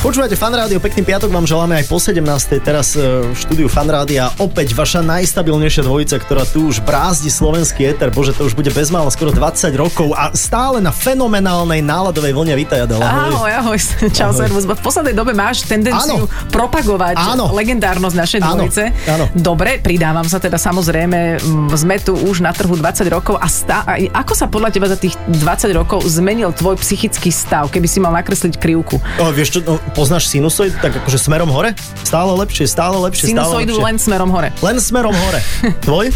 Počúvate Fan Rádio, pekný piatok vám želáme aj po 17. Teraz e, v štúdiu Fan Rádia opäť vaša najstabilnejšia dvojica, ktorá tu už brázdi slovenský éter. Bože, to už bude bezmála skoro 20 rokov a stále na fenomenálnej náladovej vlne. Adela. Ahoj, ahoj. Čau, Ahoj. servus. V poslednej dobe máš tendenciu Áno. propagovať Áno. legendárnosť našej dvojice. áno. Dobre, pridávam sa teda samozrejme, mm, sme tu už na trhu 20 rokov a stá, a ako sa podľa teba za tých 20 rokov zmenil tvoj psychický stav, keby si mal nakresliť krivku? O, vieš čo, no, poznáš sinusoid, tak akože smerom hore? Stále lepšie, stále lepšie, stále Sinusoidu lepšie. len smerom hore. len smerom hore. Tvoj?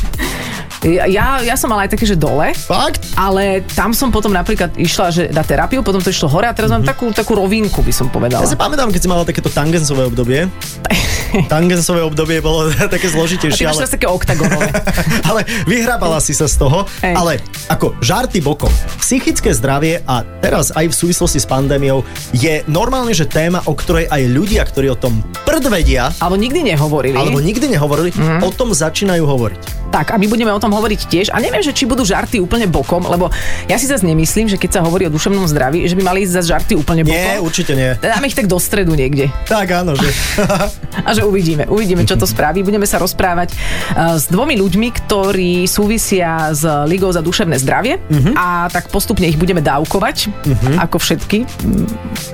Ja, ja, som mala aj také, že dole, Fakt? ale tam som potom napríklad išla že na terapiu, potom to išlo hore a teraz mám takú, takú rovinku, by som povedala. Ja si pamätám, keď si mala takéto tangensové obdobie. Tangensové obdobie bolo také a ty zložitejšie, ale... také oktagonové. ale vyhrábala si sa z toho. Hej. Ale ako žarty bokom. Psychické zdravie a teraz aj v súvislosti s pandémiou je normálne, že téma, o ktorej aj ľudia, ktorí o tom prd vedia, Alebo nikdy nehovorili. alebo nikdy nehovorili, Mhm. o tom začínajú hovoriť. Tak, a my budeme o tom hovoriť tiež. A neviem, že či budú žarty úplne bokom, lebo ja si zase nemyslím, že keď sa hovorí o duševnom zdraví, že by mali ísť zase žarty úplne bokom. Nie, určite nie. Dáme ich tak do stredu niekde. Tak áno, že... A že uvidíme, uvidíme, čo to spraví. Budeme sa rozprávať uh, s dvomi ľuďmi, ktorí súvisia s Ligou za duševné zdravie Mhm. a tak postupne ich budeme dávkovať, ako všetky.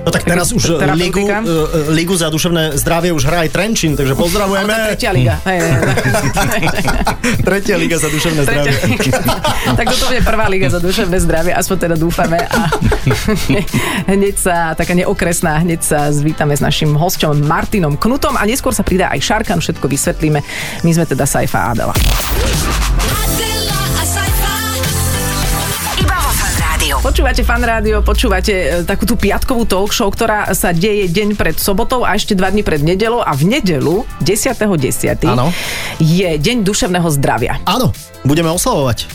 No tak teraz už terapeutika. ligu, uh, ligu za duševné zdravie už hrá aj Trenčín, takže pozdravujeme. tretia liga. Hej, hej, hej. Tretia liga za duševné zdravie. Tretia liga. tak toto bude prvá liga za duševné zdravie, aspoň teda dúfame. A hneď sa, taká neokresná, hneď sa zvítame s našim hosťom Martinom Knutom a neskôr sa pridá aj Šarkan, všetko vysvetlíme. My sme teda Saifa. Adela, Počúvate fan rádio, počúvate e, takú tú piatkovú talk show, ktorá sa deje deň pred sobotou a ešte dva dní pred nedelou a v nedelu 10.10. Áno. je deň duševného zdravia. Áno, budeme oslavovať.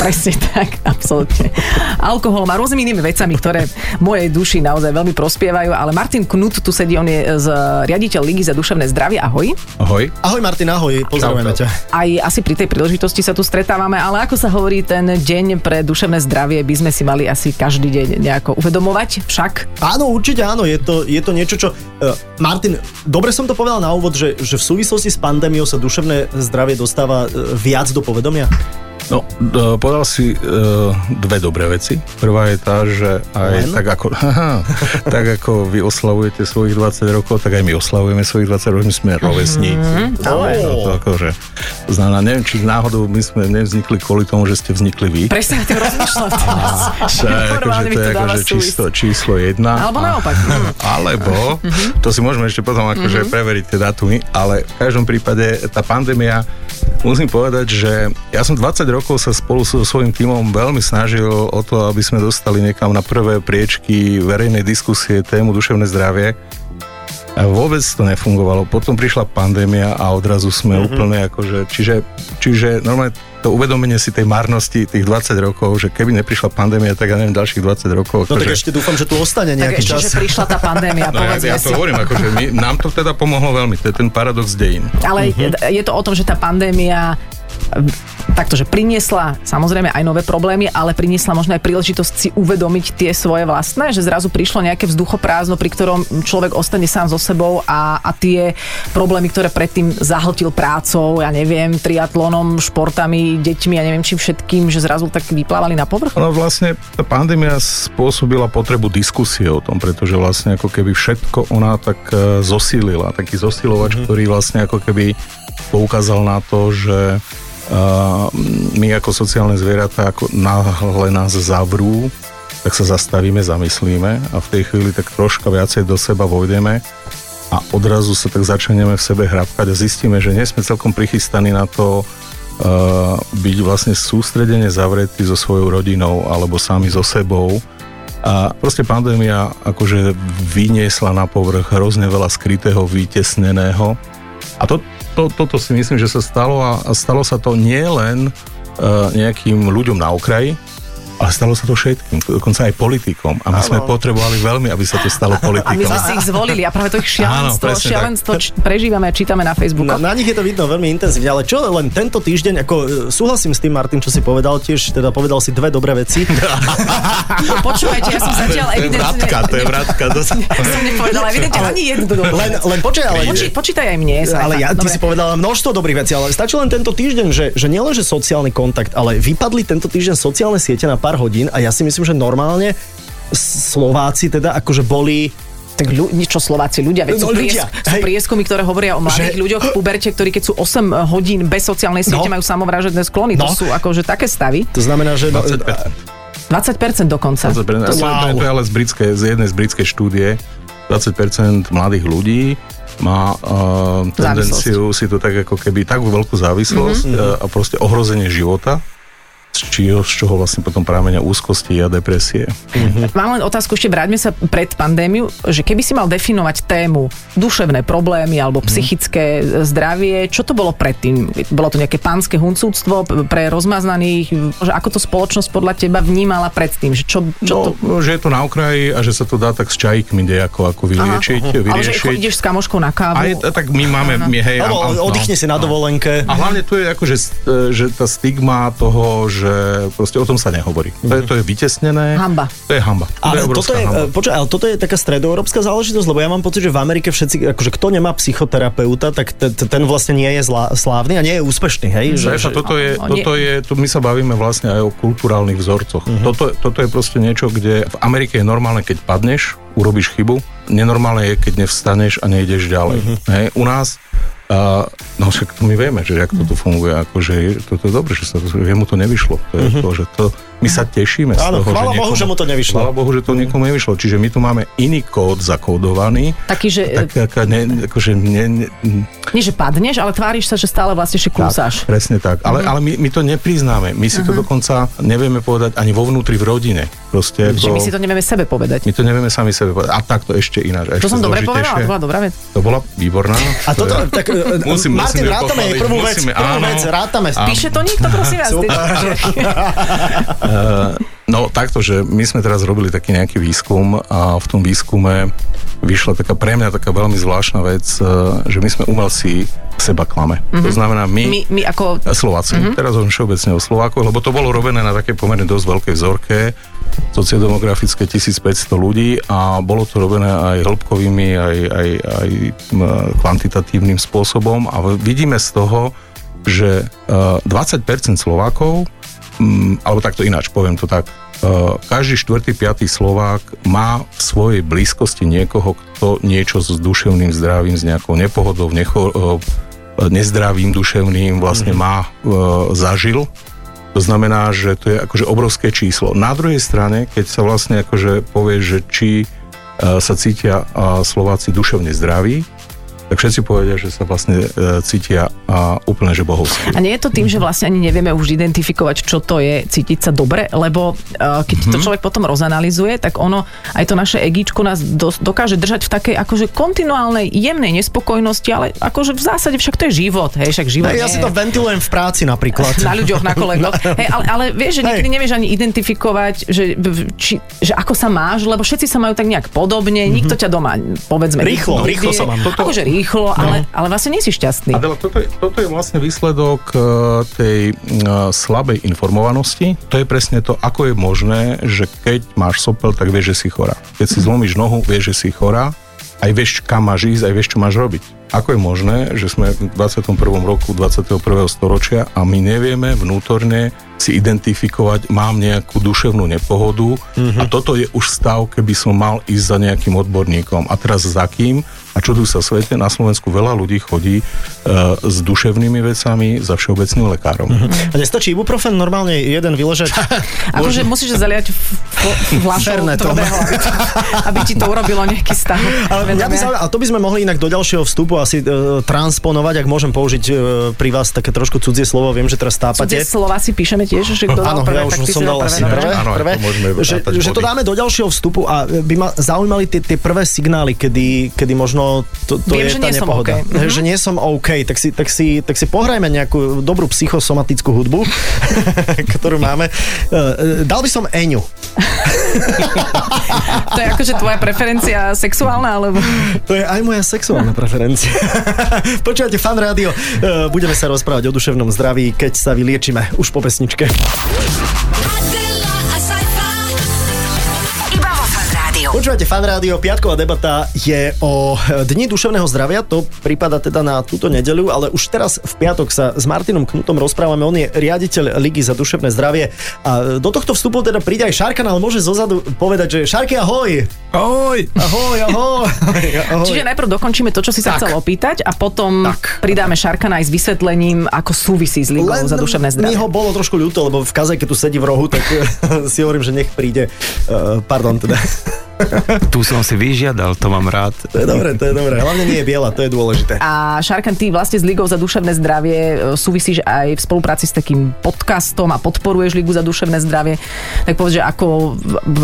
Presne tak, absolútne. Alkohol má rôznymi inými vecami, ktoré mojej duši naozaj veľmi prospievajú, ale Martin Knut tu sedí, on je z riaditeľ Ligy za duševné zdravie. Ahoj. Ahoj. Ahoj Martin, ahoj, pozdravujeme ťa. Aj asi pri tej príležitosti sa tu stretávame, ale ako sa hovorí, ten deň pre duševné zdravie by sme si mali asi každý deň nejako uvedomovať však. Áno, určite áno, je to, je to niečo, čo... Uh, Martin, dobre som to povedal na úvod, že, že v súvislosti s pandémiou sa duševné zdravie dostáva uh, viac do povedomia? No, d- povedal si uh, dve dobré veci. Prvá je tá, že aj Len? tak ako, haha, tak ako vy oslavujete svojich 20 rokov, tak aj my oslavujeme svojich 20 rokov, my sme rovesníci. No, no, to akože, znamená, neviem, či náhodou my sme nevznikli kvôli tomu, že ste vznikli vy. Presne rozmýšľam teraz. To je akože, to je akože čisto, číslo jedna. Alebo A- naopak. Mhm. Alebo, to si môžeme ešte potom akože preveriť tie dátumy, ale v každom prípade tá pandémia, musím povedať, že ja som 20 rokov sa spolu so svojím tímom veľmi snažil o to, aby sme dostali niekam na prvé priečky verejnej diskusie tému duševné zdravie. A vôbec to nefungovalo. Potom prišla pandémia a odrazu sme mm-hmm. úplne akože... Čiže, čiže normálne to uvedomenie si tej marnosti tých 20 rokov, že keby neprišla pandémia, tak ja neviem, ďalších 20 rokov. No tak akože- ešte dúfam, že tu ostane Tak nejaký ešte, čas. že prišla tá pandémia, No ja, ja si. to hovorím, akože my, nám to teda pomohlo veľmi, to je ten paradox dejín. Ale uh-huh. je to o tom, že tá pandémia takto, že priniesla samozrejme aj nové problémy, ale priniesla možno aj príležitosť si uvedomiť tie svoje vlastné, že zrazu prišlo nejaké vzduchoprázdno, pri ktorom človek ostane sám so sebou a, a tie problémy, ktoré predtým zahltil prácou, ja neviem, triatlonom, športami, deťmi, ja neviem čím všetkým, že zrazu tak vyplávali na povrch. No vlastne tá pandémia spôsobila potrebu diskusie o tom, pretože vlastne ako keby všetko ona tak e, zosílila, taký zosilovač, mm-hmm. ktorý vlastne ako keby poukázal na to, že my ako sociálne zvieratá, ako náhle nás zavrú, tak sa zastavíme, zamyslíme a v tej chvíli tak troška viacej do seba vojdeme a odrazu sa tak začneme v sebe hrabkať a zistíme, že nie sme celkom prichystaní na to uh, byť vlastne sústredene zavretí so svojou rodinou alebo sami so sebou. A proste pandémia akože vyniesla na povrch hrozne veľa skrytého, vytesneného. A to, to, toto si myslím, že sa stalo a, stalo sa to nie len uh, nejakým ľuďom na okraji, Ale stalo sa to všetkým, dokonca aj politikom. A my sme potrebovali veľmi, aby sa to stalo A my politikom. sme si ich zvolili a práve to ich Áno, šialenstvo, tak. šialenstvo č- prežívame a čítame na Facebooku. Na, na nich je to vidno veľmi intenzívne, ale čo len tento týždeň, ako e, súhlasím s tým, Martin, čo si povedal tiež, teda povedal si dve dobré veci. Počúvajte, ja som zatiaľ To je evidentne... vrátka, to je vrátka. To sa... som nepovedala evidentne ani jednu dobrú. Len, len počkaj, ale... Počí, počítaj aj mne. Sajfa. Ale ja, ty si povedal množstvo dobrých vecí, ale stačí len tento týždeň, že, že nielen, že sociálny kontakt, ale vypadli tento týždeň sociálne siete na pár hodín a ja si myslím, že normálne Slováci teda akože boli Tak ľu, čo Slováci, ľudia, veď No, sú, ľudia, priesk, sú prieskumy, ktoré hovoria o mladých Že- ľuďoch v puberte, ktorí keď sú 8 hodín bez sociálnej siete, No. majú samovražedné sklony. No. To sú akože také stavy. To znamená, že... No, 20%. 20% dokonca. To, to, to, Wow. to je ale z, britskej, z jednej z britskej štúdie. 20% mladých ľudí má uh, tendenciu si to tak ako keby takú veľkú závislosť Mhm. mm-hmm. a proste ohrozenie života, čoho, z čoho vlastne potom prámenia úzkosti a depresie. Mám len otázku, ešte vráťme sa pred pandémiu, že keby si mal definovať tému duševné problémy alebo psychické zdravie, čo to bolo predtým? Bolo to nejaké pánske huncúctvo pre rozmaznaných? Že ako to spoločnosť podľa teba vnímala predtým? Že čo, čo to... No, že je to na okraji a že sa to dá tak s čajíkmi nejako ako vyliečiť. Ale že vyriešiť. ideš s kamoškou na kávu? Aj, tak my máme, my, hej, Alebo a- a- oddychne si na dovolenke. A hlavne tu je akože, že tá stigma toho, že proste o tom sa nehovorí. To je, to je vytesnené. Hamba. To je hamba. Ale to je toto je, hamba. e, počkaj, ale toto je taká stredoeurópska záležitosť, lebo ja mám pocit, že v Amerike všetci, akože kto nemá psychoterapeuta, tak t- t- ten vlastne nie je zlá, slávny a nie je úspešný, hej? Že, Že, toto je, toto je, tu my sa bavíme vlastne aj o kulturálnych vzorcoch. Mhm. Toto, toto je proste niečo, kde v Amerike je normálne, keď padneš, urobíš chybu. Nenormálne je, keď nevstaneš a nejdeš ďalej. Mhm. Hej, u nás Uh, no však to my vieme, že jak toto funguje, akože toto je dobre, že sa to, že mu to nevyšlo. To je to, že to, my sa tešíme z Mhm. Áno, toho, chvála že Bohu, že mu to nevyšlo. Chvála Bohu, že to niekomu nevyšlo. Čiže my tu máme iný kód zakódovaný, Taký, že tak, tak ne, akože ne, ne, nie, že padneš, ale tváriš sa, že stále vlastne ešte kúsaš. Presne tak. Ale, ale my, my to nepriznáme. My si to dokonca nevieme povedať ani vo vnútri v rodine. Proste Že ako, my si to nevieme sebe povedať. my to nevieme sami sebe povedať. A takto ešte ináč. a To ešte som dobre povedala, to bola dobrá vec. To bola výborná. A toto, je- tak, e, Musím- Martin, musím rátame jej prvú vec, musíme, prvú áno. vec, rátame. Píše to niekto, prosím vás? No takto, že my sme teraz robili taký nejaký výskum a v tom výskume vyšla taká pre mňa taká veľmi zvláštna vec, eh, že my sme umelci seba klame. To znamená my, My, my ako... Slováci. Mm-hmm. Teraz hovorím všeobecne o Slovákoch, lebo to bolo robené na také pomerne dosť veľkej vzorke, sociodemografické 1500 ľudí a bolo to robené aj hĺbkovými, aj, aj, aj kvantitatívnym spôsobom a vidíme z toho, že uh, 20% Slovákov, mm, alebo takto ináč, poviem to tak, uh, každý štvrtý, piatý Slovák má v svojej blízkosti niekoho, kto niečo s duševným zdravím, s nejakou nepohodou, necho, uh, nezdravým duševným vlastne má, uh, zažil. To znamená, že to je akože obrovské číslo. Na druhej strane, keď sa vlastne akože povie, že či uh, sa cítia uh, Slováci duševne zdraví, tak všetci povedia, že sa vlastne uh, cítia úplne že bohovskí. A nie je to tým, že vlastne ani nevieme už identifikovať, čo to je cítiť sa dobre, lebo uh, keď Mhm. to človek potom rozanalizuje, tak ono, aj to naše egíčko nás do, dokáže držať v takej akože kontinuálnej, jemnej nespokojnosti, ale akože v zásade však to je život, hej, však život Ja nie si to ventilujem v práci napríklad. na ľuďoch, na kolegoch. Hej, ale, ale vieš, že niekedy Hej. nevieš ani identifikovať, že, či, že ako sa máš, lebo všetci sa majú tak nejak podobne, nikto ťa doma, povedzme... Mhm. Rýchlo, nikdy- rýchlo sa mám. Akože rýchlo, ale, ale vlastne nie si šťastný. Adela, toto je, toto je vlastne výsledok eh, tej eh, slabej informovanosti. To je presne to, ako je možné, že keď máš sopel, tak vieš, že si chorá. Keď si zlomíš nohu, vieš, že si chorá. Aj vieš, kam máš ísť, aj vieš, čo máš robiť. Ako je možné, že sme v 21. roku 21. storočia a my nevieme vnútorne si identifikovať, mám nejakú duševnú nepohodu a toto je už stav, keby som mal ísť za nejakým odborníkom. A teraz za kým? A čo tu sa svete? Na Slovensku veľa ľudí chodí uh, s duševnými vecami za všeobecným lekárom. A nestačí ibuprofen normálne jeden vyležať? Akože musíš zaliať Vlašov aby, ti to urobilo nejaký stav. Ale, mňa by zaujímalo, a to by sme mohli inak do ďalšieho vstupu asi e, transponovať, ak môžem použiť e, pri vás také trošku cudzie slovo, viem, že teraz tápate. Cudzie slova si píšeme tiež, že kto dal Áno, prvé, ja už tak som dal asi prvé, Áno, prvé to môžeme že, že to dáme do ďalšieho vstupu a by ma zaujímali tie, tie prvé signály, kedy, kedy možno to, to Viem, je že tá nie som nepohoda. OK. Mhm. Že nie som OK, tak si, tak, si, tak si pohrajme nejakú dobrú psychosomatickú hudbu, ktorú máme. E, e, Dal by som Eňu. To je akože tvoja preferencia sexuálna, alebo... To je aj moja sexuálna preferencia. Počúvate fan rádio. E, Budeme sa rozprávať o duševnom zdraví, keď sa vyliečime už po pesničke. Počúvate fan rádio, piatková debata je o Dni duševného zdravia, to prípada teda na túto nedeľu, ale už teraz v piatok sa s Martinom Knutom rozprávame, on je riaditeľ Ligy za duševné zdravie a do tohto vstupu teda príde aj Šarkan, ale môže zozadu povedať, že Šarky ahoj! Ahoj! Ahoj, ahoj! ahoj. Čiže najprv dokončíme to, čo si sa Tak. chcel opýtať a potom Tak. pridáme Šarkana aj s vysvetlením, ako súvisí s Ligou za duševné mi zdravie. ho bolo trošku ľúto, lebo v kaze, keď tu sedí v rohu, tak si hovorím, že nech príde. Uh, pardon, teda. Tu som si vyžiadal, to mám rád. To je dobré, to je dobré. Hlavne nie je biela, to je dôležité. A Šarkan, ty vlastne s Ligou za duševné zdravie e, súvisíš aj v spolupráci s takým podcastom a podporuješ Ligu za duševné zdravie. Tak povedz, že ako,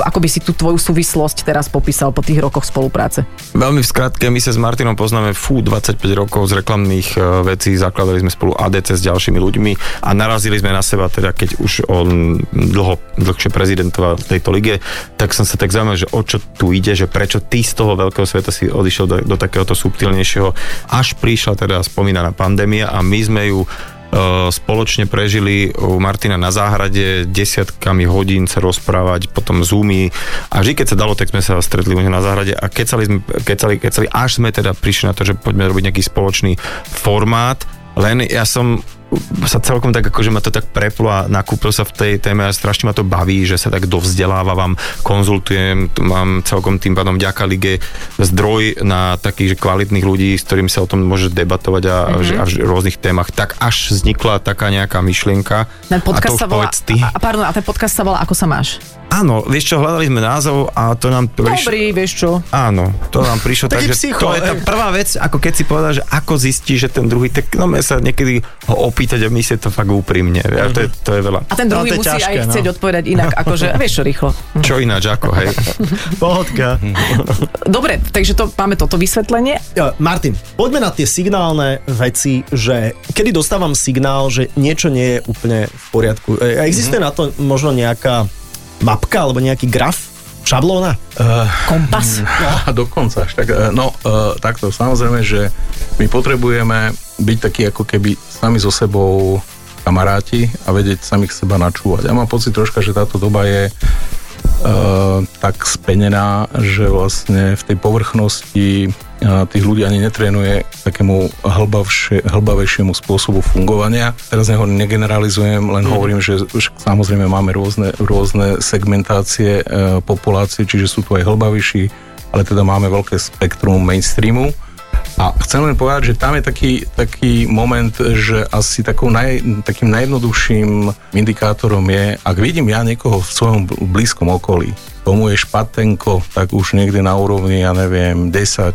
ako by si tú tvoju súvislosť teraz popísal po tých rokoch spolupráce? Veľmi v skratke, my sa s Martinom poznáme fú 25 rokov z reklamných e, vecí, zakladali sme spolu ADC s ďalšími ľuďmi a narazili sme na seba, teda keď už on dlho, dlhšie prezidentoval v tejto lige, tak som sa tak zaujímal, že o čo tu ide, že prečo ty z toho veľkého sveta si odišiel do, do takéhoto subtilnejšieho, až prišla teda spomínaná pandémia a my sme ju e, spoločne prežili u Martina na záhrade desiatkami hodín sa rozprávať, potom zoomy. A vždy, keď sa dalo, tak sme sa stretli u na záhrade a kecali sme, kecali, kecali, až sme teda prišli na to, že poďme robiť nejaký spoločný formát, len ja som sa celkom tak akože ma to tak preplo a nakúpil sa v tej téme a strašne ma to baví, že sa tak dovzdelávam, konzultujem, tu mám celkom tým pádom vďaka lige zdroj na takých že kvalitných ľudí, s ktorými sa o tom môže debatovať a, Mhm. mm-hmm. a v rôznych témach. Tak až vznikla taká nejaká myšlienka. Ten a to podcast sa volá... a pardon, a ten podcast sa volá Ako sa máš? Áno, vieš čo, hľadali sme názov a to nám prišlo... Dobrý, vieš čo? Áno, to nám prišlo Taký tak, že psycho, to je tá prvá vec, ako keď si povedal, že ako zistí, že ten druhý, tak no sa niekedy ho opýtať a myslieť to fakt úprimne. Mm-hmm. To, je, to je veľa. A ten No, druhý je musí ťažké, aj no. chcieť odpovedať inak, akože, vieš čo, rýchlo. Čo ináč, ako, hej. Pohodka. Dobre, takže to, máme toto vysvetlenie. Martin, poďme na tie signálne veci, že kedy dostávam signál, že niečo nie je úplne v poriadku. E, Existuje na to možno nejaká mapka alebo nejaký graf? Šablóna? Kompas. A dokonca až tak, no e, takto, samozrejme, že my potrebujeme byť takí ako keby sami so sebou kamaráti a vedieť samých seba načúvať. Ja mám pocit troška, že táto doba je uh, tak spenená, že vlastne v tej povrchnosti uh, tých ľudí ani netrénuje takému hlbavšie, hlbavejšiemu spôsobu fungovania. Teraz neho negeneralizujem, len hovorím, že, samozrejme máme rôzne, rôzne segmentácie uh, populácie, čiže sú tu aj hlbavejší, ale teda máme veľké spektrum mainstreamu. A chcem len povedať, že tam je taký, taký moment, že asi takou naj, takým najjednoduchším indikátorom je, ak vidím ja niekoho v svojom bl- blízkom okolí, tomu je špatenko, tak už niekde na úrovni, ja neviem, 10,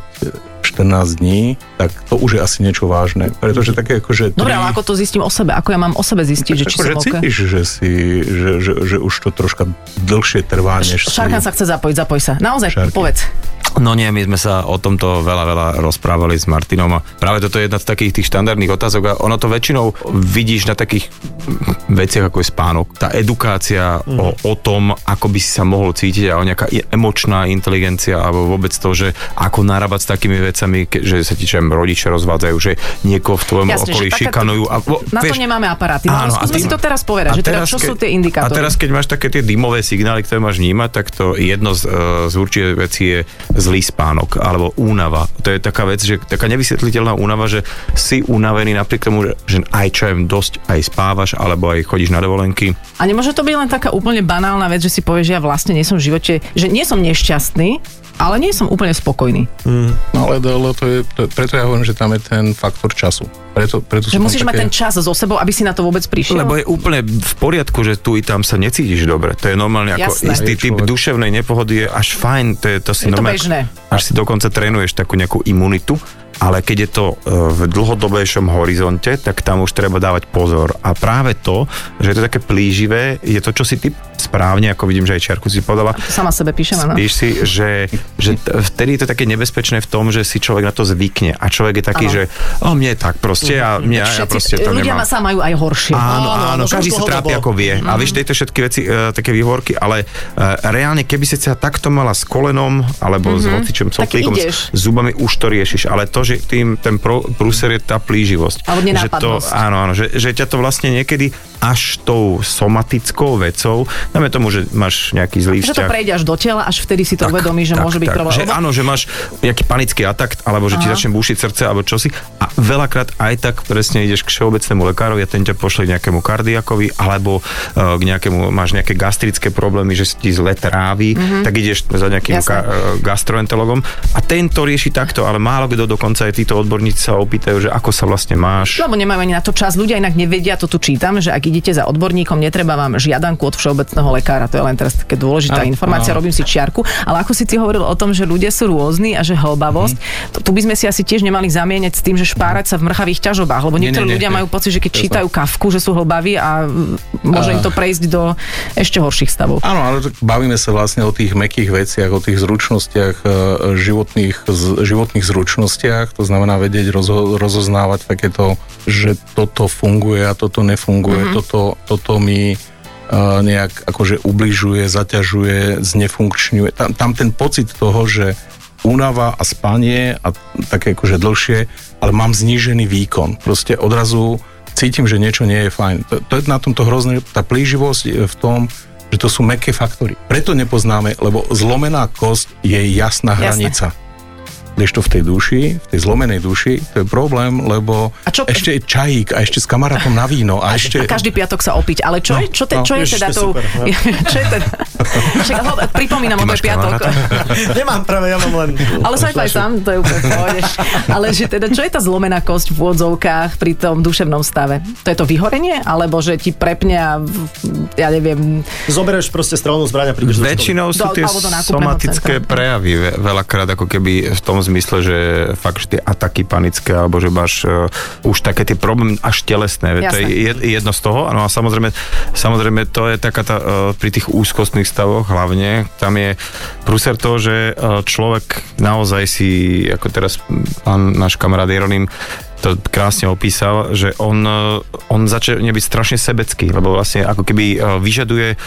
14 dní, tak to už je asi niečo vážne. Pretože také ako, že... Dobre, ale ako to zistím o sebe? Ako ja mám o sebe zistiť, že či Akože som Akože OK? cítiš, že, si, že, že, že už to troška dlhšie trvá, než si... Šarkan sa chce zapojiť, zapoj sa. Naozaj, Šarky. povedz. No nie, my sme sa o tomto veľa, veľa rozprávali s Martinom a práve toto je jedna z takých tých štandardných otázok a ono to väčšinou vidíš na takých veciach ako je spánok. Tá edukácia mm. o, o tom, ako by si sa mohol cítiť a o nejaká emočná inteligencia alebo vôbec to, že ako narábať s takými vecami, ke, že sa ti čem rodičia rozvádzajú, že niekoho v tvojom Jasne, okolí šikanujú. A, vo, Na to nemáme aparáty. No, Áno, skúsme tým- si to teraz povedať, že teda teraz, čo keď- sú tie indikátory? A teraz, keď máš také tie dymové signály, ktoré máš vnímať, tak to jedno z, e, z určite veci je zlý spánok alebo únava. To je taká vec, že taká nevysvetliteľná únava, že si unavený napriek tomu, že- aj čo je dosť aj spávaš, alebo aj chodíš na dovolenky. A nemôže to byť len taká úplne banálna vec, že si povieš, že ja vlastne nie som v živote, že nie som nešťastný, ale nie som úplne spokojný. No ale d- lebo to je, to, preto ja hovorím, že tam je ten faktor času. Preto, preto Že musíš mať ten čas so sebou, aby si na to vôbec prišiel? Lebo je úplne v poriadku, že tu i tam sa necítiš dobre. To je normálne ako Jasné. istý typ človek. duševnej nepohody je až fajn. To, je, to si Je to bežné. Až si dokonca trénuješ takú nejakú imunitu. Ale keď je to e, v dlhodobejšom horizonte, tak tam už treba dávať pozor. A práve to, že je to také plíživé, je to, čo si ty správne, ako vidím, že aj Čarku si podala, Sama sebe píšem, áno. Spíš si, že, že vtedy je to také nebezpečné v tom, že si človek na to zvykne a človek je taký, Áno. že o mne je tak proste ja Všetci, proste to ľudia nemám. sa majú aj horšie. Áno, Áno, že každý sa trápi ako vie. A vieš, tieto všetky veci, e, také výhovorky, ale e, reálne, keby si sa takto mala s kolenom, alebo s hocičom soplíkom, ideš. s zubami, už to riešiš. Ale to, že tým ten pro, prúser je tá plíživosť. Alebo že to, áno, áno, že, že ťa to vlastne niekedy až tou somatickou vecou, dáme tomu, že máš nejaký zlý Že to vzťah. prejde až do tela, až vtedy si to uvedomíš, že môže byť problém. Že áno, že máš nejaký panický atak, alebo že ti Aha. začne búšiť srdce, alebo čosi. A veľakrát aj tak presne ideš k všeobecnému lekárovi a ten ťa pošle k nejakému kardiakovi, alebo uh, k nejakému, máš nejaké gastrické problémy, že ti zle trávi, tak ideš za nejakým. Jasné. ka, uh, gastroenterologom. A ten to rieši takto, ale málo kto dokonca aj títo odborníci sa opýtajú, že ako sa vlastne máš. Lebo nemajú ani na to čas. Ľudia inak nevedia, to tu čítam, že ak idete za odborníkom, netreba vám žiadanku od všeobecného lekára. To je len teraz také dôležitá Áno, informácia, áno. robím si čiarku. Ale ako si ty hovoril o tom, že ľudia sú rôzni a že hlbavosť, Mhm. to, tu by sme si asi tiež nemali zamieňať s tým, že špárať sa v mrchavých ťažobách, lebo Nie, niektorí nie, nie, ľudia nie. majú pocit, že keď čítajú kavku, že sú hlbaví a môže A- im to prejsť do ešte horších stavov. Áno, ale bavíme sa vlastne o tých mekých veciach, o tých zručnostiach, e, životných, z- životných zručnostiach, to znamená vedieť rozo, rozoznávať takéto, že toto funguje a toto nefunguje, mm-hmm. toto, toto mi uh, nejak akože ubližuje, zaťažuje, znefunkčňuje. Tam, tam ten pocit toho, že únava a spanie a také akože dlhšie, ale mám znížený výkon. Proste odrazu cítim, že niečo nie je fajn. To, to je na tomto hrozné, tá plíživosť je v tom, že to sú meké faktory. Preto nepoznáme, lebo zlomená kosť je jasná hranica. Kdežto v tej duši, v tej zlomenej duši, to je problém, lebo A čo- ešte je čajík a ešte s kamarátom na víno a ešte... A každý piatok sa opiť. Ale čo, No, je, čo, te, no, čo je teda to je tou... super, no. čo je teda... Však, ho, pripomínam, o piatok. Nemám práve, ja mám len... Ale som aj sám, to je úplne pohode. Ale že teda, čo je tá zlomená kosť v úvodzovkách pri tom duševnom stave? To je to vyhorenie? Alebo že ti prepne a, ja neviem, Zoberieš proste strelnú zbraň a prídeš do. Väčšinou sú Do- tie do nákupného somatické centra. prejavy ve- veľakrát ako keby v tom zmysle, že fakt, že tie ataky panické, alebo že máš uh, už také tie problémy až telesné. Veď To je jedno z toho. No a samozrejme, samozrejme to je taká tá, uh, pri tých úzkostných stavoch hlavne, tam je prúser toho, že uh, človek naozaj si, ako teraz pán náš kamarát Jeronim, to krásne opísal, že on, eh, on začne byť strašne sebecký, lebo vlastne ako keby eh, vyžaduje eh,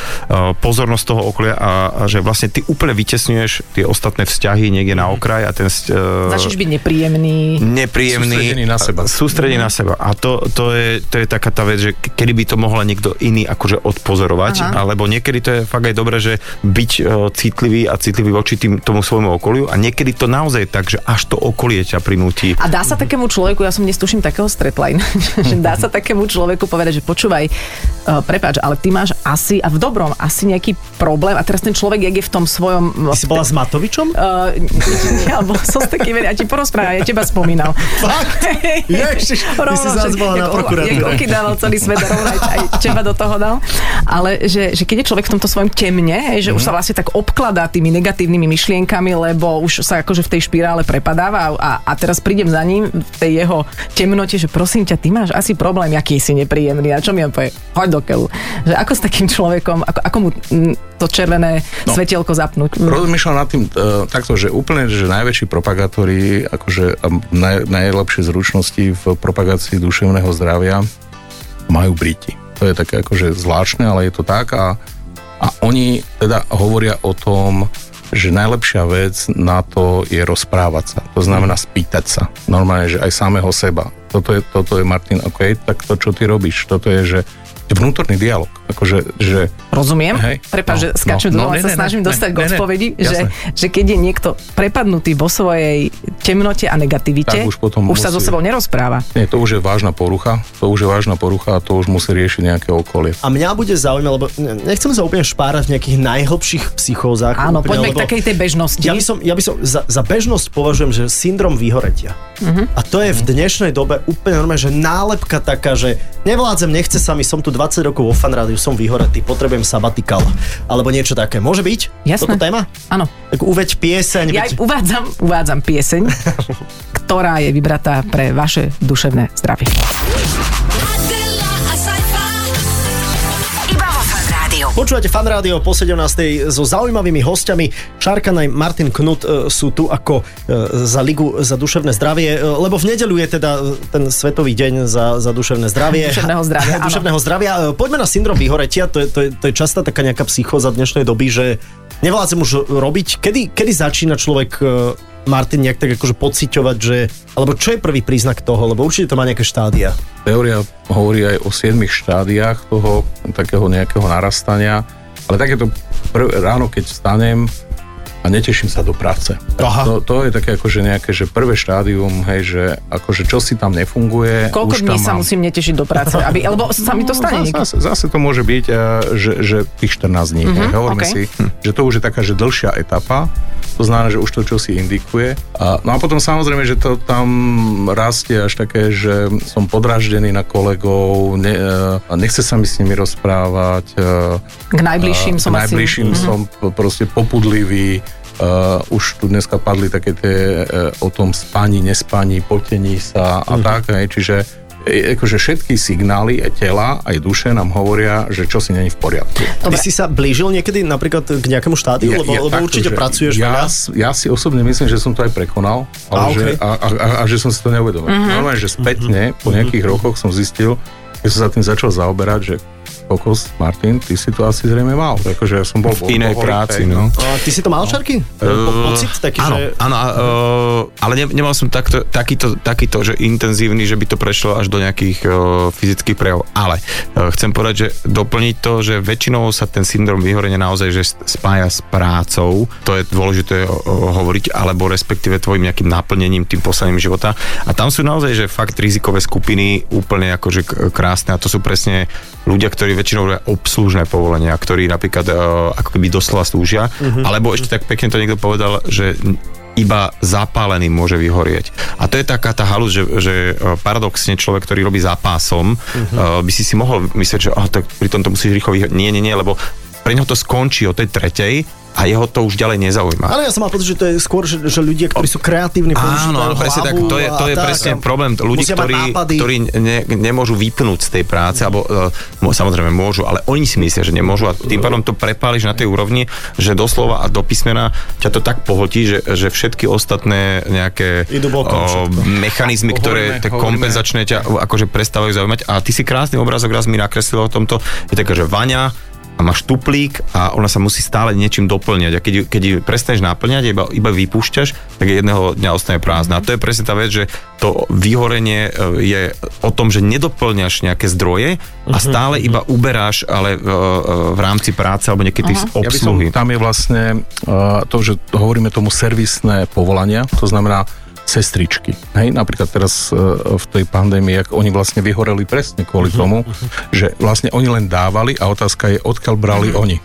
pozornosť toho okolia a, a že vlastne ty úplne vytesňuješ tie ostatné vzťahy niekde na okraj a ten začneš byť nepríjemný. nepríjemný. Sústredený na seba. Sústredený na seba. A to, to, je, to je taká tá vec, že ke- kedy by to mohla niekto iný akože odpozorovať, Aha. alebo niekedy to je fakt aj dobré, že byť citlivý a citlivý voči tým, tomu svojmu okoliu a niekedy to naozaj je tak, že až to okolie ťa prinúti. A dá sa takému človeku, ja som dnes tuším takého stretla, dá sa takému človeku povedať, že počúvaj, uh, prepáč, ale ty máš asi, a v dobrom, asi nejaký problém a teraz ten človek, jak je v tom svojom... Ty si bola s Matovičom? Uh, ja bol som s takým, ja ti porozprávam, ja teba spomínal. Fakt? Ježiš, ty si zás bola na prokuratúre. Jak celý svet a rovno aj, teba do toho dal. Ale že, že keď je človek v tomto svojom temne, že už sa Mhm. vlastne tak obkladá tými negatívnymi myšlienkami, lebo už sa akože v tej špirále prepadáva a, a teraz prídem za ním v tej jeho temnote, že prosím ťa, ty máš asi problém, aký si nepríjemný. A čo mi on povie? Hoď do keľu. Že ako s takým človekom, ako, ako mu mm, to červené no. svetielko zapnúť? Rozmýšľam nad tým uh, takto, že úplne, že najväčší propagátori, akože naj, najlepšie zručnosti v propagácii duševného zdravia majú Briti. To je také akože zvláštne, ale je to tak a, a oni teda hovoria o tom, že najlepšia vec na to je rozprávať sa. To znamená spýtať sa. Normálne, že aj samého seba. Toto je, toto je Martin, OK, tak to, čo ty robíš, toto je, že vnútorný dialog. akože, že Rozumiem. Hej. No, že skáčem no, no, no, no, ne, sa ne, snažím ne, dostať ne, k ne, odpovedi, že, jasné. že keď je niekto prepadnutý vo svojej temnote a negativite, Tak už potom už sa so musí- sebou nerozpráva. nie, to už je vážna porucha, to už je vážna porucha a to už musí riešiť nejaké okolie. A mňa bude zaujímať, lebo ne- nechcem sa úplne špárať v nejakých najhlbších psychózach. Áno, úplne, poďme k takej tej bežnosti. Ja by som, ja by som za, za bežnosť považujem, že syndrom vyhoretia. Mhm. A to je v dnešnej dobe úplne normálne, že nálepka taká, že nevládzem, nechce sa mi, som tu 20 rokov vo fanrádiu, som vyhoretý, potrebujem sabatikal. Alebo niečo také. Môže byť? Jasné. Toto téma? Áno. Tak uveď pieseň. Ja veď- uvádzam, uvádzam pieseň, ktorá je vybratá pre vaše duševné zdravie. Počúvate fan rádio po 17. so zaujímavými hostiami. Šarkan aj Martin Knut e, sú tu ako e, za Ligu za duševné zdravie, e, lebo v nedeľu je teda ten svetový deň za, za duševné zdravie. Duševného zdravia, duševného zdravia. Poďme na syndrom vyhoretia, to je, to je, to je častá taká nejaká psychóza dnešnej doby, že nevládzem už robiť. Kedy, kedy začína človek e, Martin nejak tak akože pociťovať, že... Alebo čo je prvý príznak toho? Lebo určite to má nejaké štádia. Teória hovorí aj o 7 štádiách toho takého nejakého narastania, ale takéto prv, ráno, keď vstanem a neteším sa do práce. Aha. To, to je také akože nejaké, že prvé štádium, hej, že akože čo si tam nefunguje. Koľko už dní sa mám- musím netešiť do práce? Aby, alebo sa mi to stane zase, niekedy. zase, zase to môže byť, eh, že, že tých 14 dní. Mm-hmm, Hovoríme ok. si, že to už je taká, že dlhšia etapa, to znamená, že už to čo si indikuje. A, no a potom samozrejme, že to tam rastie až také, že som podraždený na kolegov, ne, eh, nechce sa mi s nimi rozprávať. eh, K najbližším a som k asi... najbližším Mhm. som proste popudlivý. Uh, už tu dneska padli také tie uh, o tom spaní, nespaní, potení sa a Mhm. tak, hej, čiže e, akože všetky signály aj tela, aj duše nám hovoria, že čo si není v poriadku. Ty si sa blížil niekedy napríklad k nejakému štádiu? lebo, lebo takto, určite že pracuješ ja, ja si osobne myslím, že som to aj prekonal, ale A, že, a, a, a, a že som si to neuvedomil. Mhm. Normálne, že spätne, po nejakých rokoch som zistil, keď som sa tým začal zaoberať, že kokos, Martin, ty si to asi zrejme mal. Akože ja som bol V inej práci, no. A ty si to mal, Šarky? Po, pocit taký, áno, že... áno, uh, ale ne, nemal som takto, takýto, takýto, že intenzívny, že by to prešlo až do nejakých uh, fyzických prejavov. Ale uh, chcem povedať, že doplniť to, že väčšinou sa ten syndrom vyhorenia naozaj že spája s prácou, to je dôležité uh, hovoriť, alebo respektíve tvojim nejakým naplnením tým poslaním života. A tam sú naozaj, že fakt rizikové skupiny úplne akože krásne a to sú presne ľudia, ktorí väčšinou robia obslužné povolenia, ktorí napríklad uh, ako keby doslova slúžia, uh-huh. alebo ešte tak pekne to niekto povedal, že iba zapálený môže vyhorieť. A to je taká tá halus, že, že e, paradoxne človek, ktorý robí za pásom, uh-huh. by si si mohol myslieť, že oh, tak pri tomto musíš rýchlo vyhoriť. Nie, nie, nie, lebo pre neho to skončí o tej tretej a jeho to už ďalej nezaujíma. Ale ja som mal pocit, že to je skôr, že, že ľudia, ktorí sú kreatívni, Áno, áno, presne tak. To je, to je tak, presne problém. Ľudí, ktorí, ktorí ne, nemôžu vypnúť z tej práce, alebo uh, samozrejme môžu, ale oni si myslia, že nemôžu a tým pádom to prepáliš na tej úrovni, že doslova a do písmena ťa to tak pohotí, že, že všetky ostatné nejaké bokom o, všetko. mechanizmy, ktoré hovoríme- kompenzačné ťa akože prestávajú zaujímať. A ty si krásny obrazok raz mi nakreslil o tomto. Je taká, že Vaňa a máš tuplík a ona sa musí stále niečím doplňať. A keď, keď ju prestaneš naplňať, iba, iba vypúšťaš, tak jedného dňa ostane prázdna. A to je presne tá vec, že to vyhorenie e, je o tom, že nedoplňaš nejaké zdroje a stále iba uberáš, ale v, v rámci práce alebo niekedy z Ja by som, obsluhy. tam je vlastne to, že hovoríme tomu servisné povolania, to znamená sestričky. Hej, napríklad teraz uh, v tej pandémii, ak oni vlastne vyhoreli presne kvôli tomu, že vlastne oni len dávali a otázka je, odkiaľ brali oni.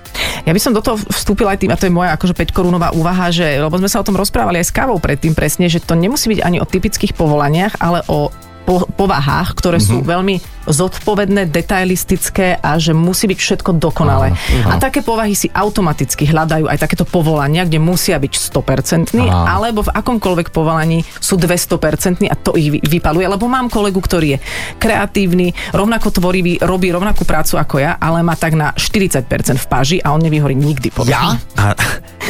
Ja by som do toho vstúpila aj tým, a to je moja akože 5 korunová úvaha, že, lebo sme sa o tom rozprávali aj s kávou predtým presne, že to nemusí byť ani o typických povolaniach, ale o po, povahách, ktoré mm-hmm. sú veľmi zodpovedné, detailistické a že musí byť všetko dokonalé. A také povahy si automaticky hľadajú aj takéto povolania, kde musia byť 100%, Áno. alebo v akomkoľvek povolaní sú 200% a to ich vy- vypaluje, lebo mám kolegu, ktorý je kreatívny, rovnako tvorivý, robí rovnakú prácu ako ja, ale má tak na 40% v páži a on nevyhorí nikdy. podľa Ja?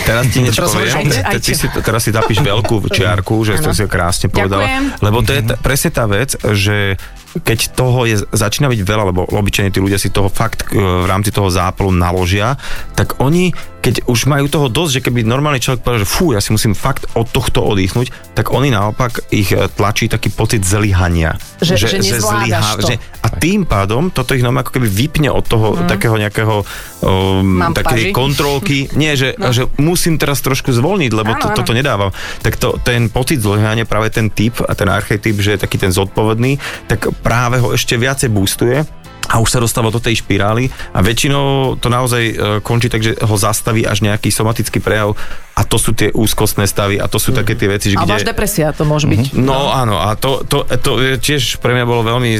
Teraz ti niečo poviem. aj- aj Ty si, teraz si zapíš veľkú čiarku, že to Áno. si krásne povedala. Ďakujem. Lebo to je t- presne tá vec, že keď toho je, začína byť veľa, lebo obyčajne tí ľudia si toho fakt e, v rámci toho zápalu naložia, tak oni keď už majú toho dosť, že keby normálny človek povedal, že fú, ja si musím fakt od tohto oddychnúť, tak oni naopak ich e, tlačí taký pocit zlyhania. Že- že nezvládaš to. a tým pádom toto ich normálne ako keby vypne od toho mm. takého nejakého um, paži. kontrolky. Nie, že, no. že musím teraz trošku zvolniť, lebo Áno, to, áno. toto nedávam. Tak to, ten pocit zlyhania, práve ten typ a ten archetyp, že je taký ten zodpovedný, tak práve ho ešte viacej boostuje a už sa dostáva do tej špirály a väčšinou to naozaj e, končí tak, že ho zastaví až nejaký somatický prejav a to sú tie úzkostné stavy a to sú také tie veci, že Alebo kde... až depresia to môže byť. No áno, a to, to, to tiež pre mňa bolo veľmi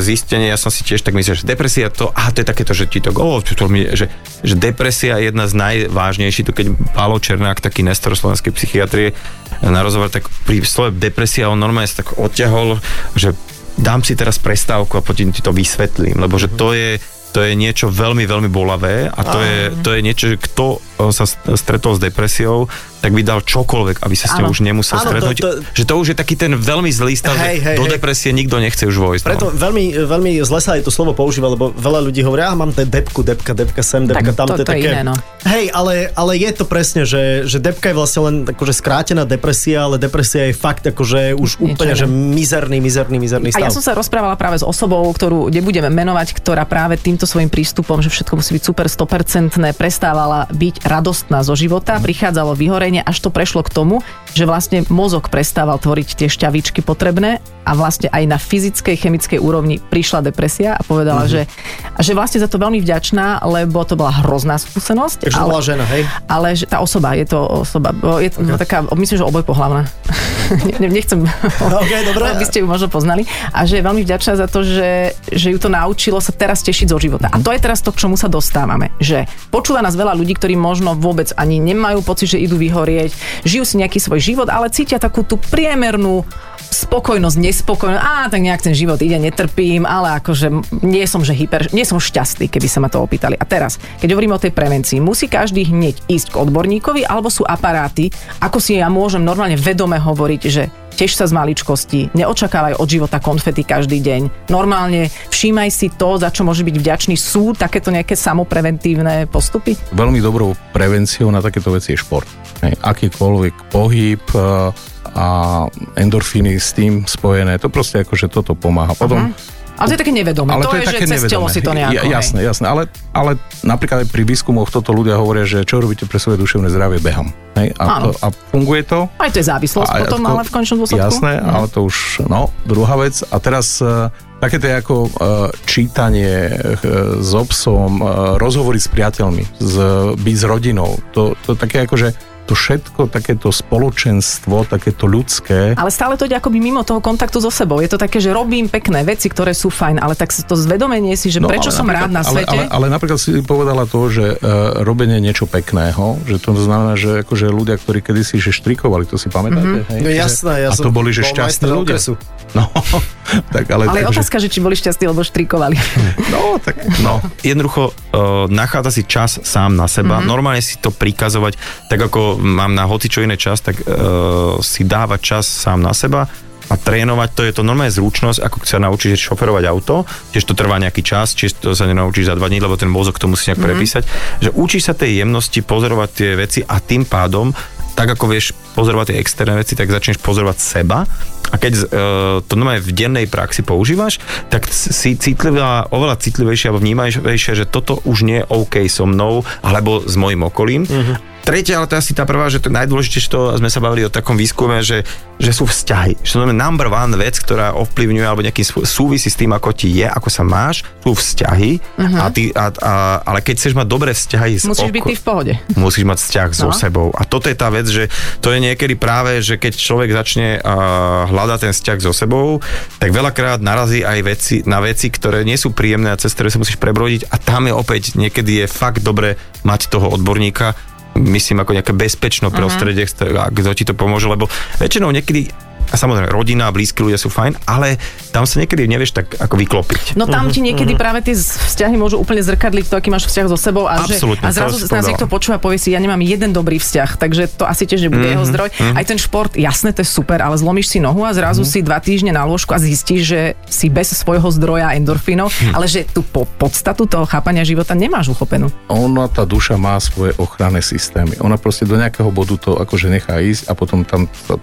zistenie, ja som si tiež tak myslel, že depresia to, a to je takéto, že ti to, oh, to mi, že, že depresia je jedna z najvážnejších, to keď Pálo Černák, taký nestor slovenskej psychiatrie, na rozhovor, tak pri slove depresia on normálne sa tak odťahol, že dám si teraz prestávku a potom ti to vysvetlím, lebo že to je to je niečo veľmi, veľmi bolavé a to, je, to je niečo, že kto sa st- stretol s depresiou, tak by dal čokoľvek, aby sa s ňou už nemusel Áno, to- stretnúť. to- Že to už je taký ten veľmi zlý stav, Hej, že hej, do hej. depresie nikto nechce už vojsť. Preto no. veľmi, veľmi zle sa aj to slovo používa, lebo veľa ľudí hovorí, ah, mám ten depku, depka, depka sem, depka Tak tam. to- je to je také... iné, no. Hej, ale, ale je to presne, že, že depka je vlastne len akože skrátená depresia, ale depresia je fakt akože už Niečo úplne, iné. že mizerný, mizerný, mizerný A stav. ja som sa rozprávala práve s osobou, ktorú nebudeme menovať, ktorá práve týmto svojim prístupom, že všetko musí byť super 100%, prestávala byť radostná zo života, prichádzalo vyhorenie, až to prešlo k tomu, že vlastne mozog prestával tvoriť tie šťavičky potrebné a vlastne aj na fyzickej, chemickej úrovni prišla depresia a povedala, že, a že vlastne za to veľmi vďačná, lebo to bola hrozná skúsenosť. Takže to bola žena, hej? Ale že tá osoba, je to osoba, je to okay. taká, myslím, že oboj pohlavná. Ne- Nechcem, OK, dobre. aby ste ju možno poznali. A že je veľmi vďačná za to, že, že ju to naučilo sa teraz tešiť zo života. A to je teraz to, k čomu sa dostávame. Že počúva nás veľa ľudí, ktorí možno vôbec ani nemajú pocit, že idú vyhorieť, žijú si nejaký svoj život, ale cítia takú tú priemernú spokojnosť, nespokojnosť. Á, tak nejak ten život ide, netrpím, ale akože nie som, že hyper, nie som šťastný, keby sa ma to opýtali. A teraz, keď hovoríme o tej prevencii, musí každý hneď ísť k odborníkovi, alebo sú aparáty, ako si ja môžem normálne vedome hovoriť, že tiež sa z maličkosti, neočakávaj od života konfety každý deň. Normálne všímaj si to, za čo môže byť vďačný. Sú takéto nejaké samopreventívne postupy? Veľmi dobrou prevenciou na takéto veci je šport. Hej, akýkoľvek pohyb e, a endorfíny s tým spojené, to proste akože toto pomáha. Potom, Ale to je také nevedomé. to, je, že cez telo si to nejako. Ja, hej. jasné, jasné, ale, ale napríklad aj pri výskumoch toto ľudia hovoria, že čo robíte pre svoje duševné zdravie, beham. Hej, a, to, a funguje to. Aj to je závislosť A- potom, to- ale v končnom dôsledku. Jasné, No. ale to už, no, druhá vec. A teraz uh, také to je ako uh, čítanie s obsom, rozhovory s priateľmi, z, byť s rodinou. To, to také ako, že to všetko, takéto spoločenstvo, takéto ľudské, Ale stále to ide akoby mimo toho kontaktu so sebou. Je to také, že robím pekné veci, ktoré sú fajn, ale tak to zvedomenie si, že no, prečo ale som rád na ale, svete. Ale, ale, napríklad si povedala to, že uh, robenie niečo pekného, že to znamená, že akože ľudia, ktorí kedysi že štrikovali, to si pamätáte? Mm-hmm. Hej? No jasné, ja A som to boli, že šťastní ľudia. okresu. No, tak ale... ale takže- otázka, že či boli šťastní, lebo štrikovali. No, tak no. Jednoducho uh, nachádza si čas sám na seba, mm-hmm. normálne si to prikazovať, tak ako mám na hoci čo iné čas, tak uh, si dávať čas sám na seba a trénovať, to je to normálne zručnosť, ako sa naučíš šoferovať auto, tiež to trvá nejaký čas, čiže to sa nenaučíš za dva dní, lebo ten mozog to musí nejak mm-hmm. prepísať, že učíš sa tej jemnosti pozorovať tie veci a tým pádom tak ako vieš pozorovať tie externé veci, tak začneš pozorovať seba a keď uh, to normálne v dennej praxi používaš, tak si citlivá, oveľa citlivejšia alebo vnímajšia, že toto už nie je OK so mnou alebo s mojim okolím. Uh-huh. Tretia, ale to je asi tá prvá, že to najdôležitejšie, to sme sa bavili o takom výskume, že, že sú vzťahy. Že to je number one vec, ktorá ovplyvňuje alebo nejaký sú- súvisí s tým, ako ti je, ako sa máš, sú vzťahy. Uh-huh. A ty, a, a, ale keď chceš mať dobré vzťahy Musíš byť ty v pohode. musíš mať vzťah so No. sebou. A toto je tá vec, že to je niekedy práve, že keď človek začne uh, hľadať ten vzťah so sebou, tak veľakrát narazí aj veci, na veci, ktoré nie sú príjemné a cez ktoré sa musíš prebrodiť a tam je opäť niekedy je fakt dobre mať toho odborníka, myslím ako nejaké bezpečné prostredie, uh-huh. kto ti to pomôže, lebo väčšinou niekedy A samozrejme, rodina, blízki ľudia sú fajn, ale tam sa niekedy nevieš tak ako vyklopiť. No tam ti niekedy práve tie vzťahy môžu úplne zrkadliť to, aký máš vzťah so sebou a, že, Absolútne, a to zrazu nás niekto počúva a povie si, ja nemám jeden dobrý vzťah, takže to asi tiež nebude jeho zdroj. Aj ten šport, jasné, to je super, ale zlomíš si nohu a zrazu si dva týždne na lôžku a zistíš, že si bez svojho zdroja endorfínov, ale že tú po, podstatu toho chápania života nemáš uchopenú. Ona, tá duša má svoje ochranné systémy. Ona proste do nejakého bodu to akože nechá ísť a potom tam sa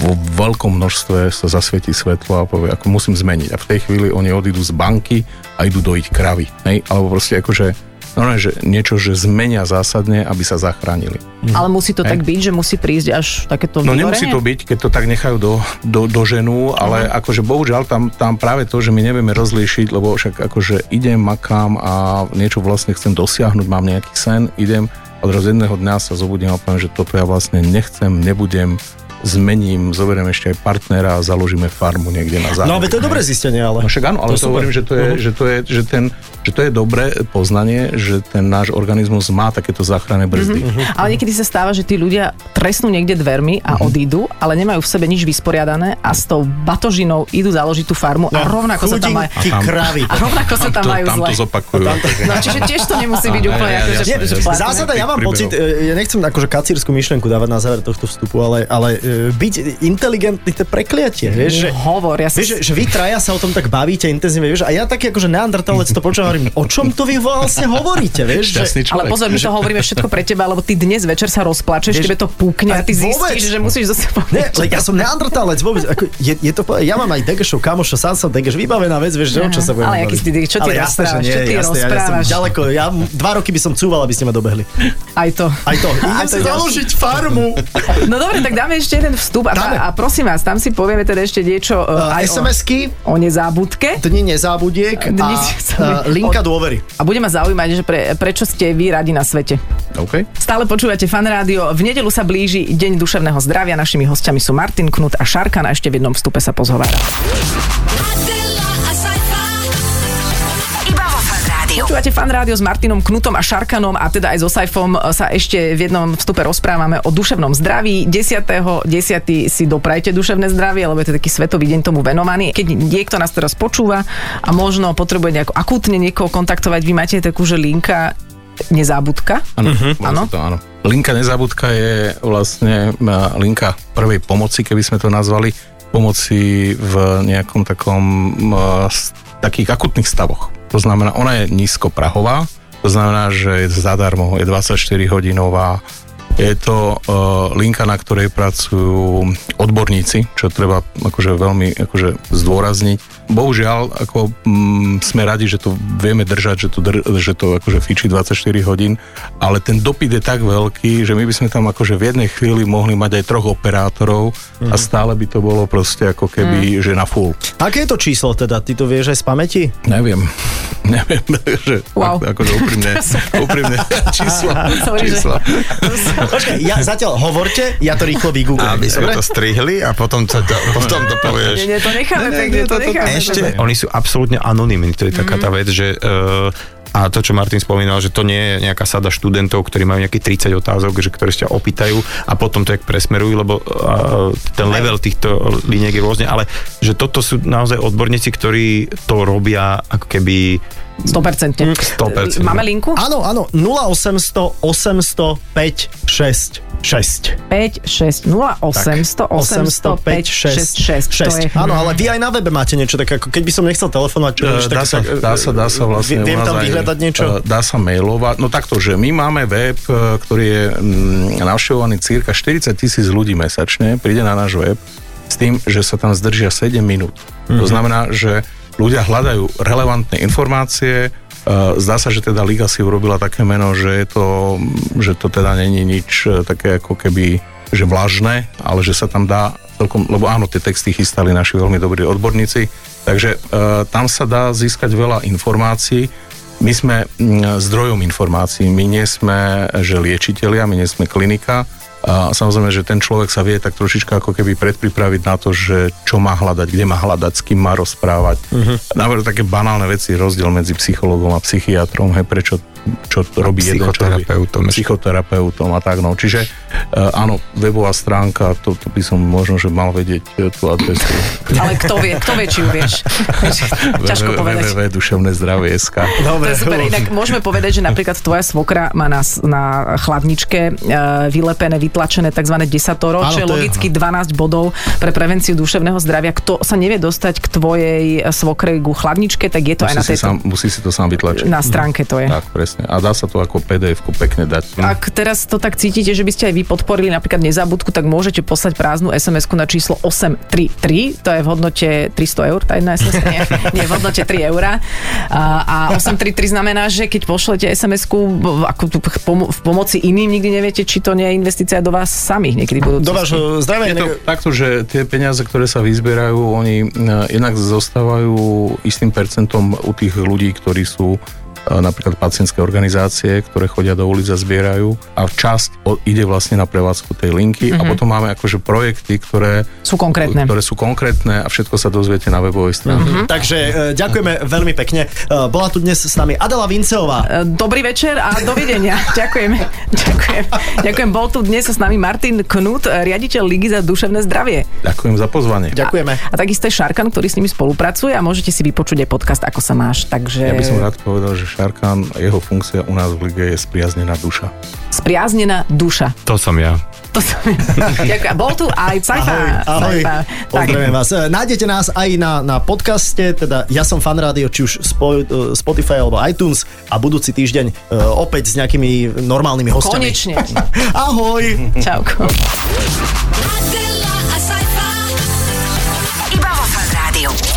vo veľkom množstve sa zasvietí svetlo a povie, ako musím zmeniť. A v tej chvíli oni odídu z banky a idú dojiť kravy. Hej? Alebo proste akože no, že niečo, že zmenia zásadne, aby sa zachránili. Ale musí to Hej. tak byť, že musí prísť až takéto No vyhorenie? nemusí to byť, keď to tak nechajú do, do, do ženu, ale uh-huh. akože bohužiaľ tam, tam práve to, že my nevieme rozlíšiť, lebo však akože idem, makám a niečo vlastne chcem dosiahnuť, mám nejaký sen, idem a od jedného dňa sa zobudím a poviem, že toto ja vlastne nechcem, nebudem, zmením, zoberiem ešte aj partnera a založíme farmu niekde na západe. No, ale to je dobré zistenie, ale. No však áno, ale to, super. hovorím, že to, je, Mhm. že, to je, že, ten, že to je dobré poznanie, že ten náš organizmus má takéto záchranné brzdy. Mhm. Ale niekedy sa stáva, že tí ľudia trestnú niekde dvermi a odídu, ale nemajú v sebe nič vysporiadané a s tou batožinou idú založiť tú farmu a rovnako sa tam majú... No, Chudinky kravy. A rovnako sa tam to, majú tam zle. to zopakujú. No čiže tiež to nemusí byť úplne ja- ako, že. Zásada, ja mám pocit, e, ja nechcem akože kacírskú myšlenku dávať na záver tohto vstupu, ale, ale byť inteligentný, to je prekliatie, vieš, že, Hovor, ja sa... vieš, že, vy traja sa o tom tak bavíte intenzívne, vieš, a ja taký akože neandertalec to počúvam, hovorím, o čom to vy vlastne hovoríte, vieš, že, Ale pozor, my to hovoríme všetko pre teba, lebo ty dnes večer sa rozplačeš, Vieš, tebe to púkne a ty vôbec. zistíš, že musíš zo sebou... Ne, ja som neandertalec, vôbec, ako, je, je to, ja mám aj Degešov kamoša, sám som Degeš, vybavená vec, vieš, že o čo sa budeme Ale aký si ty, čo ty Ale jasné, že rozprávaš, nie, čo ty jasné, ja som rozprávaš? ďaleko, ja dva roky by som cúval, aby ste ma dobehli. Aj to. Aj to. Idem si založiť farmu. No dobre, tak dáme ešte jeden vstup a, Dáme. a prosím vás, tam si povieme teda ešte niečo uh, aj SMS-ky, o, o nezábudke. dni nezábudiek a Dni- a linka dôvery. A bude ma zaujímať, že pre, prečo ste vy radi na svete. OK? Stále počúvate Fan Rádio. V nedelu sa blíži Deň duševného zdravia. Našimi hostiami sú Martin Knut a Šarkan a ešte v jednom vstupe sa pozhovára. Rádiu. Počúvate Fan Rádio s Martinom Knutom a Šarkanom a teda aj so Saifom sa ešte v jednom vstupe rozprávame o duševnom zdraví. 10. 10. si doprajte duševné zdravie, lebo je to taký svetový deň tomu venovaný. Keď niekto nás teraz počúva a možno potrebuje nejako akútne niekoho kontaktovať, vy máte takú, že linka nezábudka. Áno, Mhm. Áno? áno. To, áno. Linka nezabudka je vlastne a, linka prvej pomoci, keby sme to nazvali, pomoci v nejakom takom s- takých akutných stavoch. To znamená, ona je nízkoprahová, to znamená, že je zadarmo, je 24 hodinová, je to uh, linka, na ktorej pracujú odborníci, čo treba akože veľmi akože zdôrazniť. Bohužiaľ, ako mm, sme radi, že to vieme držať, že to, dr- že to akože fičí 24 hodín, ale ten dopyt je tak veľký, že my by sme tam akože v jednej chvíli mohli mať aj troch operátorov a stále by to bolo proste ako keby, že na full. Aké je to číslo teda? Ty to vieš aj z pamäti? Neviem. Neviem, že Wow. akože úprimne, úprimne. Sorry, že- čísla. Počkaj, ja zatiaľ hovorte, ja to rýchlo vygooglujem. Aby sme dobre? to strihli a potom, to, to, potom to povieš. Nie, nie, to necháme Ne, ne, pekne, ne, to to- to- necháme. Ešte, pekne. oni sú absolútne anonimní, to je taká tá vec, že uh, a to, čo Martin spomínal, že to nie je nejaká sada študentov, ktorí majú nejakých 30 otázok, že ktoré ťa opýtajú a potom to jak presmerujú, lebo uh, ten level týchto liniek je rôzne, ale že toto sú naozaj odborníci, ktorí to robia ako keby 100%. 100%. Máme linku? Áno, áno, 0800 800 5 6 6. 5, 6, 0, 800, 800, 5, 6, 6. To je... Áno, ale vy aj na webe máte niečo také, ako keď by som nechcel telefonovať, čo E, vieš, Dá tak, sa, tak, dá sa, dá sa vlastne... Viem tam aj, vyhľadať niečo? e, Dá sa mailovať. No takto, že my máme web, e, ktorý je mm, navštevovaný cirka 40 tisíc ľudí mesačne, príde na náš web s tým, že sa tam zdržia 7 minút. To znamená, že ľudia hľadajú relevantné informácie, e, Zdá sa, že teda Liga si urobila také meno, že, je to, že to teda není nič e, také ako keby že vlažné, ale že sa tam dá celkom, lebo áno, tie texty chystali naši veľmi dobrí odborníci, takže e, tam sa dá získať veľa informácií. My sme zdrojom informácií, my nie sme, že liečitelia, my nie sme klinika, a samozrejme, že ten človek sa vie tak trošička ako keby predpripraviť na to, že čo má hľadať, kde má hľadať, s kým má rozprávať. Uh-huh. Napríklad také banálne veci, rozdiel medzi psychologom a psychiatrom, hej, prečo čo robí jeden, čo robí Psychoterapeutom a tak. No. Čiže áno, webová stránka, to, to by som možno, že mal vedieť e, tú adresu. Ale kto vie, kto vie, či ju vieš. Ťažko povedať. www.duševnézdravie.sk To Dobre, je super. Inak môžeme povedať, že napríklad tvoja svokra má na, na chladničke e, vylepené, vytlačené tzv. desatoro, čo je to je- logicky 12 bodov pre prevenciu duševného zdravia. Kto sa nevie dostať k tvojej svokrej ku chladničke, tak je to aj na musí, tejto... sám, musí si to sám vytlačiť. Na stránke to je. Tak, presne. A dá sa to ako PDF-ku pekne dať. Ak teraz to tak cítite, že by ste aj vy podporili napríklad nezabudku, tak môžete poslať prázdnu SMS-ku na číslo 833, to je v hodnote 300 eur, tá jedna SMS, nie, nie v hodnote 3 eurá. A, a 833 znamená, že keď pošlete SMS-ku v- ako tu v pomo- v pomoci iným, nikdy neviete, či to nie je investícia do vás samých niekedy budú. Do vášho zdravia. Je to takto, že tie peniaze, ktoré sa vyzbierajú, oni e, jednak zostávajú istým percentom u tých ľudí, ktorí sú napríklad pacientské organizácie, ktoré chodia do ulic a zbierajú a časť ide vlastne na prevádzku tej linky a potom máme akože projekty, ktoré, Sú konkrétne. ktoré sú konkrétne a všetko sa dozviete na webovej stránke. Takže e, ďakujeme veľmi pekne. E, Bola tu dnes s nami Adela Vinceová. E, Dobrý večer a dovidenia. Ďakujem. Ďakujem. Ďakujem. Bol tu dnes s nami Martin Knut, riaditeľ Ligy za duševné zdravie. Ďakujem za pozvanie. Ďakujeme. A takisto je Šarkan, ktorý s nimi spolupracuje a môžete si vypočuť aj podcast Ako sa máš. Takže Ja by som rád povedal, že Šarkan, jeho funkcia u nás v lige je spriaznená duša. spriaznená duša. To som ja. To som... Ďakujem. Bol tu aj Cajfa. Ahoj, ahoj. Pozdravujem vás. E, Nájdete nás aj na, na podcaste, teda Ja som fan rádio, či už Spo, e, Spotify alebo iTunes a budúci týždeň e, opäť s nejakými normálnymi hostiami. konečne. Ahoj! Čauko.